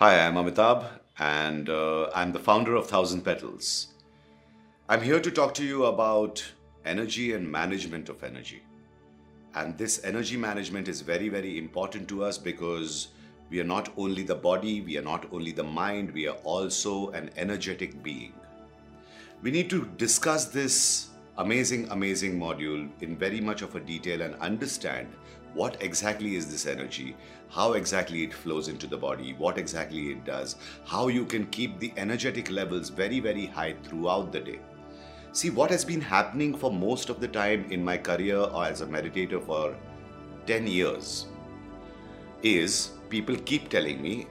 Hi, I'm Amitabh, and uh, I'm the founder of Thousand Petals. I'm here to talk to you about energy and management of energy. And this energy management is very, very important to us because we are not only the body, we are not only the mind, we are also an energetic being. We need to discuss this amazing, amazing module in very much of a detail and understand what exactly is this energy, how exactly it flows into the body, what exactly it does, how you can keep the energetic levels very, very high throughout the day. See, what has been happening for most of the time in my career or as a meditator for 10 years is people keep telling me,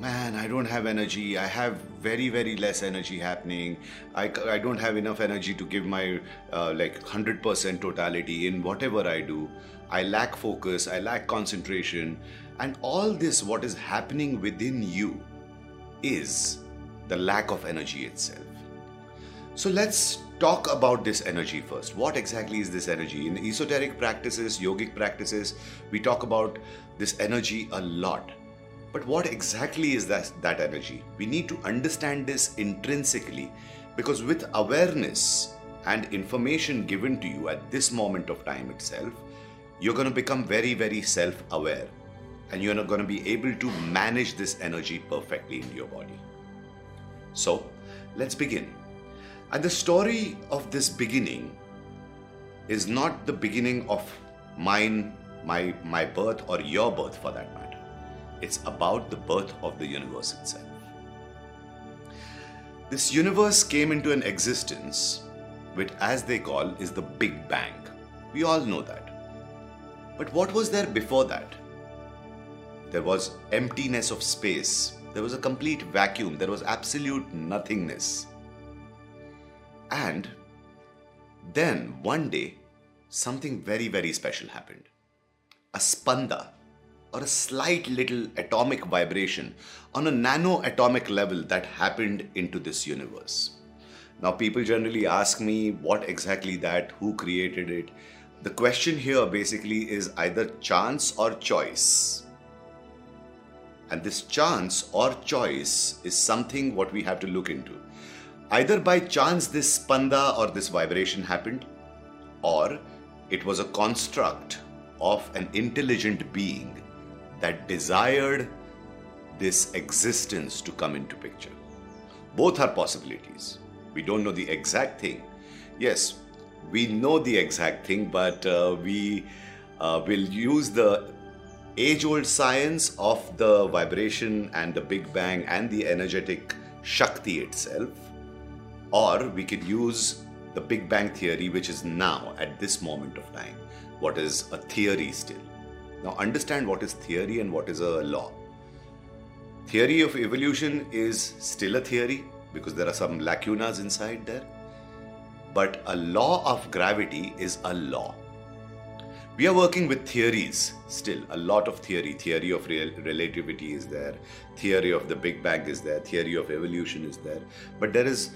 man, I don't have energy. I have very, very less energy happening. I, I don't have enough energy to give my uh, like 100% totality in whatever I do. I lack focus. I lack concentration. And all this, what is happening within you, is the lack of energy itself. So let's talk about this energy first. What exactly is this energy? In esoteric practices, yogic practices, we talk about this energy a lot. But what exactly is that, that energy? We need to understand this intrinsically because with awareness and information given to you at this moment of time itself, you're going to become very, very self aware and you're not going to be able to manage this energy perfectly in your body. So, let's begin. And the story of this beginning is not the beginning of mine, my, my birth, or your birth for that matter. It's about the birth of the universe itself. This universe came into an existence, which, as they call, is the Big Bang. We all know that. But what was there before that? There was emptiness of space. There was a complete vacuum. There was absolute nothingness. And then one day, something very, very special happened. A spanda, or a slight little atomic vibration on a nano atomic level that happened into this universe. Now, people generally ask me what exactly that, who created it. The question here basically is either chance or choice. And this chance or choice is something what we have to look into. Either by chance this spanda or this vibration happened, or it was a construct of an intelligent being that desired this existence to come into picture. Both are possibilities. We don't know the exact thing. Yes, we know the exact thing, but uh, we uh, will use the age old science of the vibration and the Big Bang and the energetic Shakti itself or we could use the Big Bang Theory, which is now, at this moment of time, what is a theory still. Now, understand what is theory and what is a law. Theory of evolution is still a theory because there are some lacunas inside there. But a law of gravity is a law. We are working with theories still, a lot of theory. Theory of real relativity is there, theory of the Big Bang is there, theory of evolution is there. But there is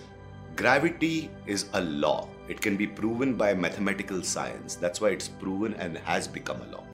Gravity is a law. It can be proven by mathematical science. That's why it's proven and has become a law.